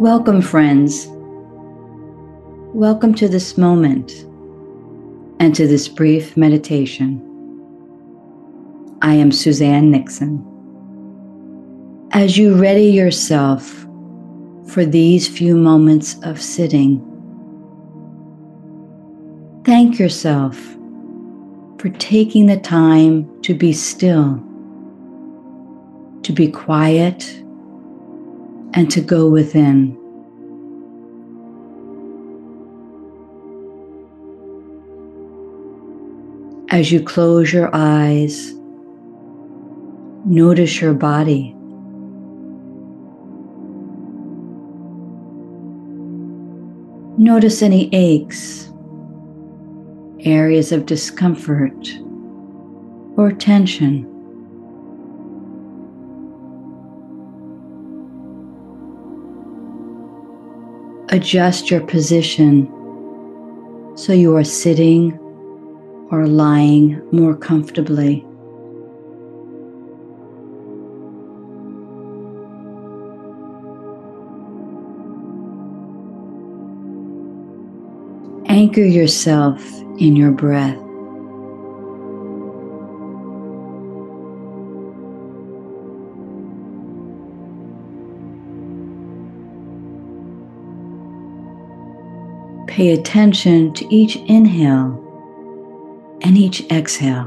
Welcome, friends. Welcome to this moment and to this brief meditation. I am Suzanne Nixon. As you ready yourself for these few moments of sitting, thank yourself for taking the time to be still, to be quiet and to go within. As you close your eyes, notice your body. Notice any aches, areas of discomfort, or tension. Adjust your position so you are sitting or lying more comfortably. Anchor yourself in your breath. Pay attention to each inhale and each exhale.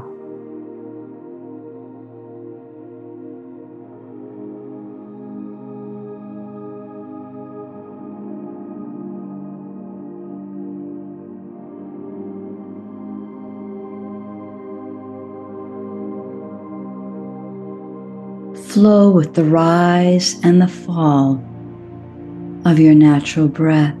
Flow with the rise and the fall of your natural breath.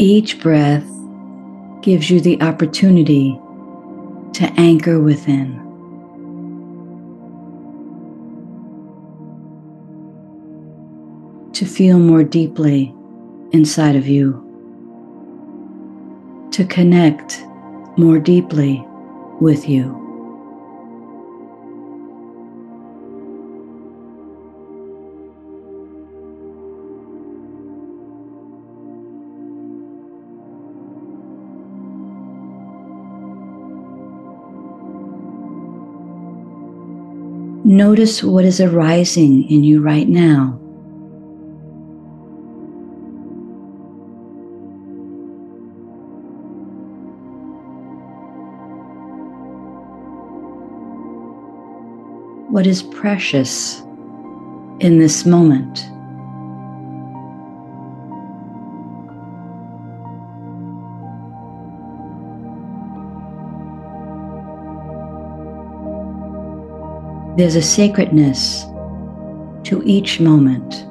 Each breath gives you the opportunity to anchor within. To feel more deeply inside of you. To connect more deeply with you. Notice what is arising in you right now. What is precious in this moment? There's a sacredness to each moment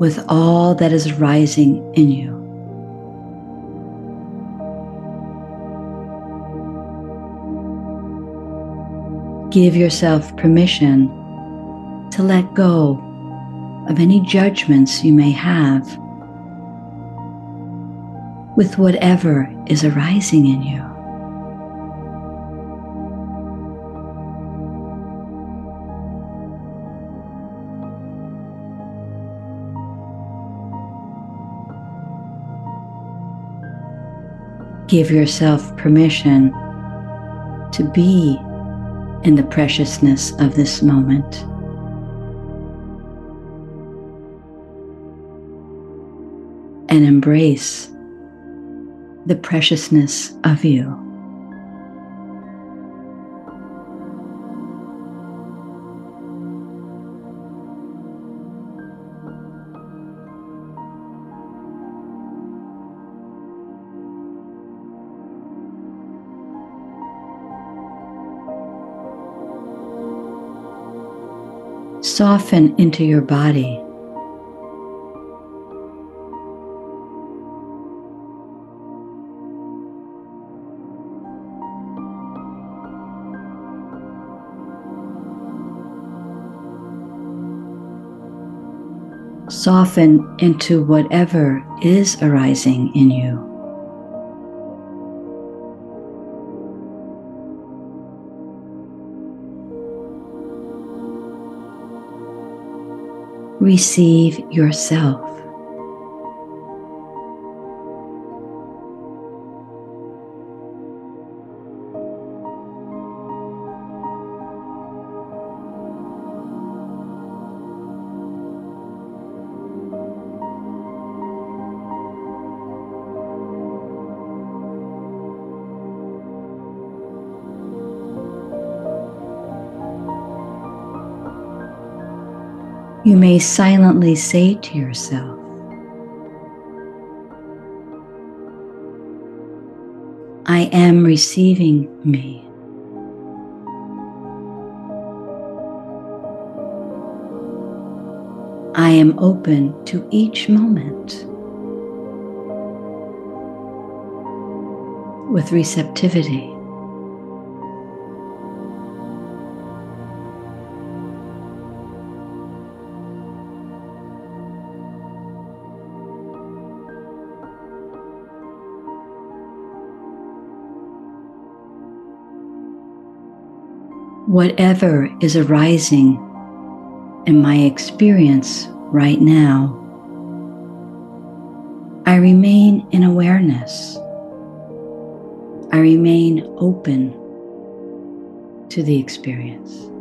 with all that is rising in you. Give yourself permission to let go of any judgments you may have with whatever is arising in you. Give yourself permission to be in the preciousness of this moment. And embrace the preciousness of you. Soften into your body. Soften into whatever is arising in you. Receive yourself. You may silently say to yourself, I am receiving me. I am open to each moment with receptivity. Whatever is arising in my experience right now, I remain in awareness. I remain open to the experience.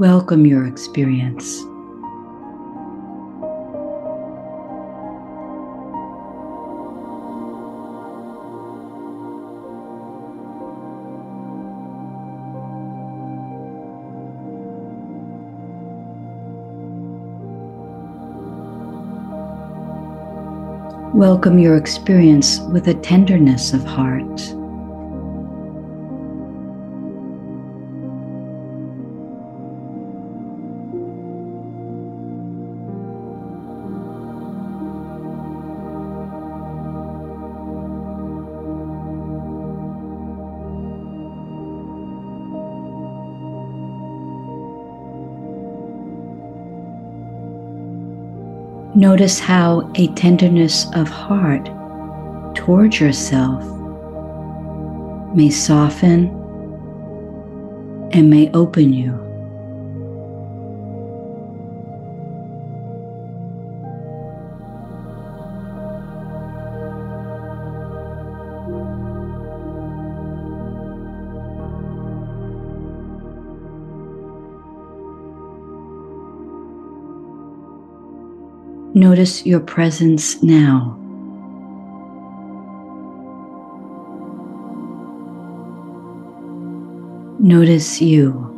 Welcome your experience. Welcome your experience with a tenderness of heart. Notice how a tenderness of heart towards yourself may soften and may open you. Notice your presence now. Notice you.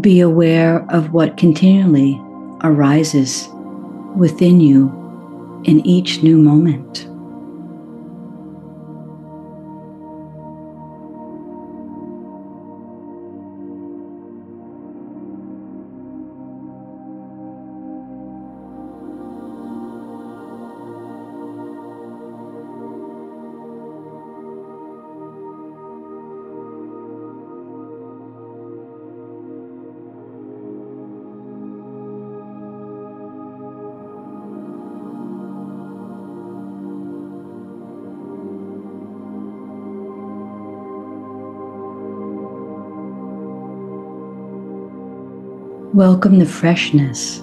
Be aware of what continually arises within you in each new moment. Welcome the freshness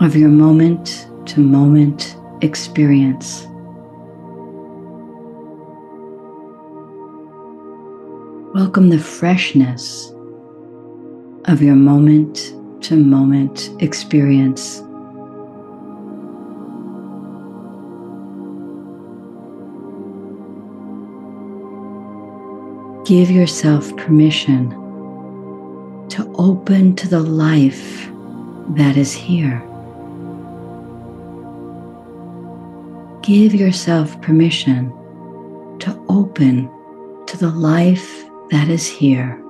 of your moment to moment experience. Welcome the freshness of your moment to moment experience. Give yourself permission to open to the life that is here. Give yourself permission to open to the life that is here.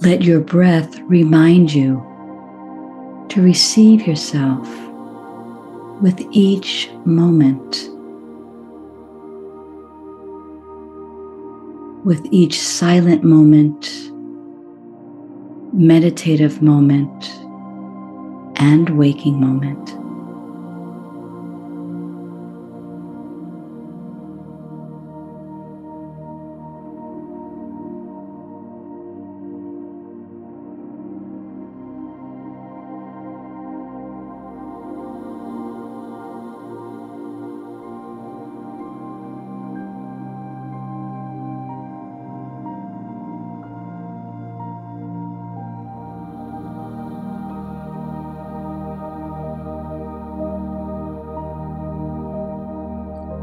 Let your breath remind you to receive yourself with each moment, with each silent moment, meditative moment, and waking moment.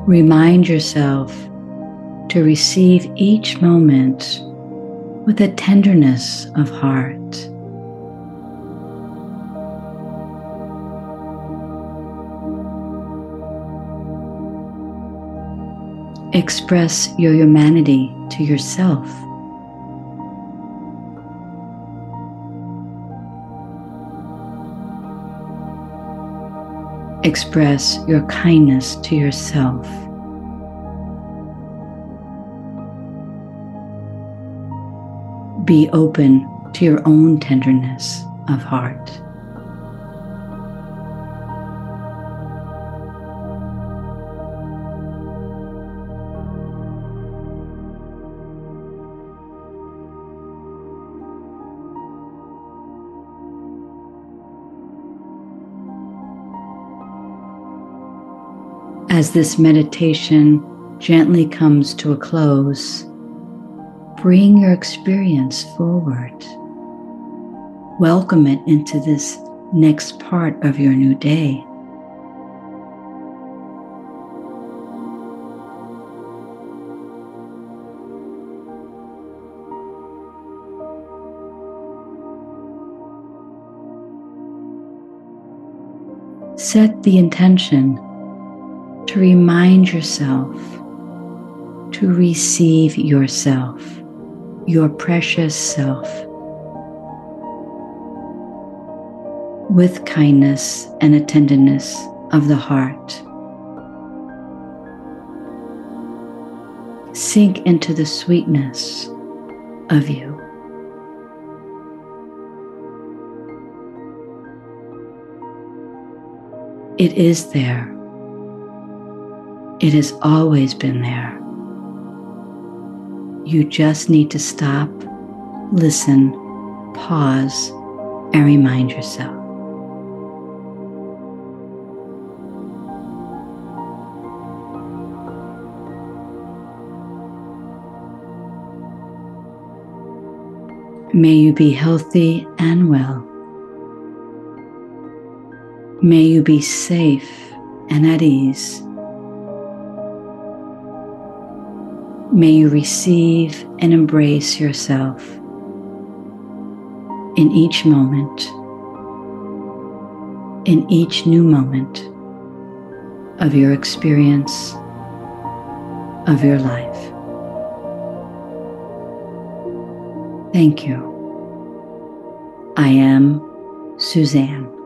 Remind yourself to receive each moment with a tenderness of heart. Express your humanity to yourself. Express your kindness to yourself. Be open to your own tenderness of heart. As this meditation gently comes to a close, bring your experience forward. Welcome it into this next part of your new day. Set the intention to remind yourself to receive yourself, your precious self, with kindness and a tenderness of the heart. Sink into the sweetness of you. It is there. It has always been there. You just need to stop, listen, pause, and remind yourself. May you be healthy and well. May you be safe and at ease. May you receive and embrace yourself in each moment, in each new moment of your experience of your life. Thank you. I am Suzanne.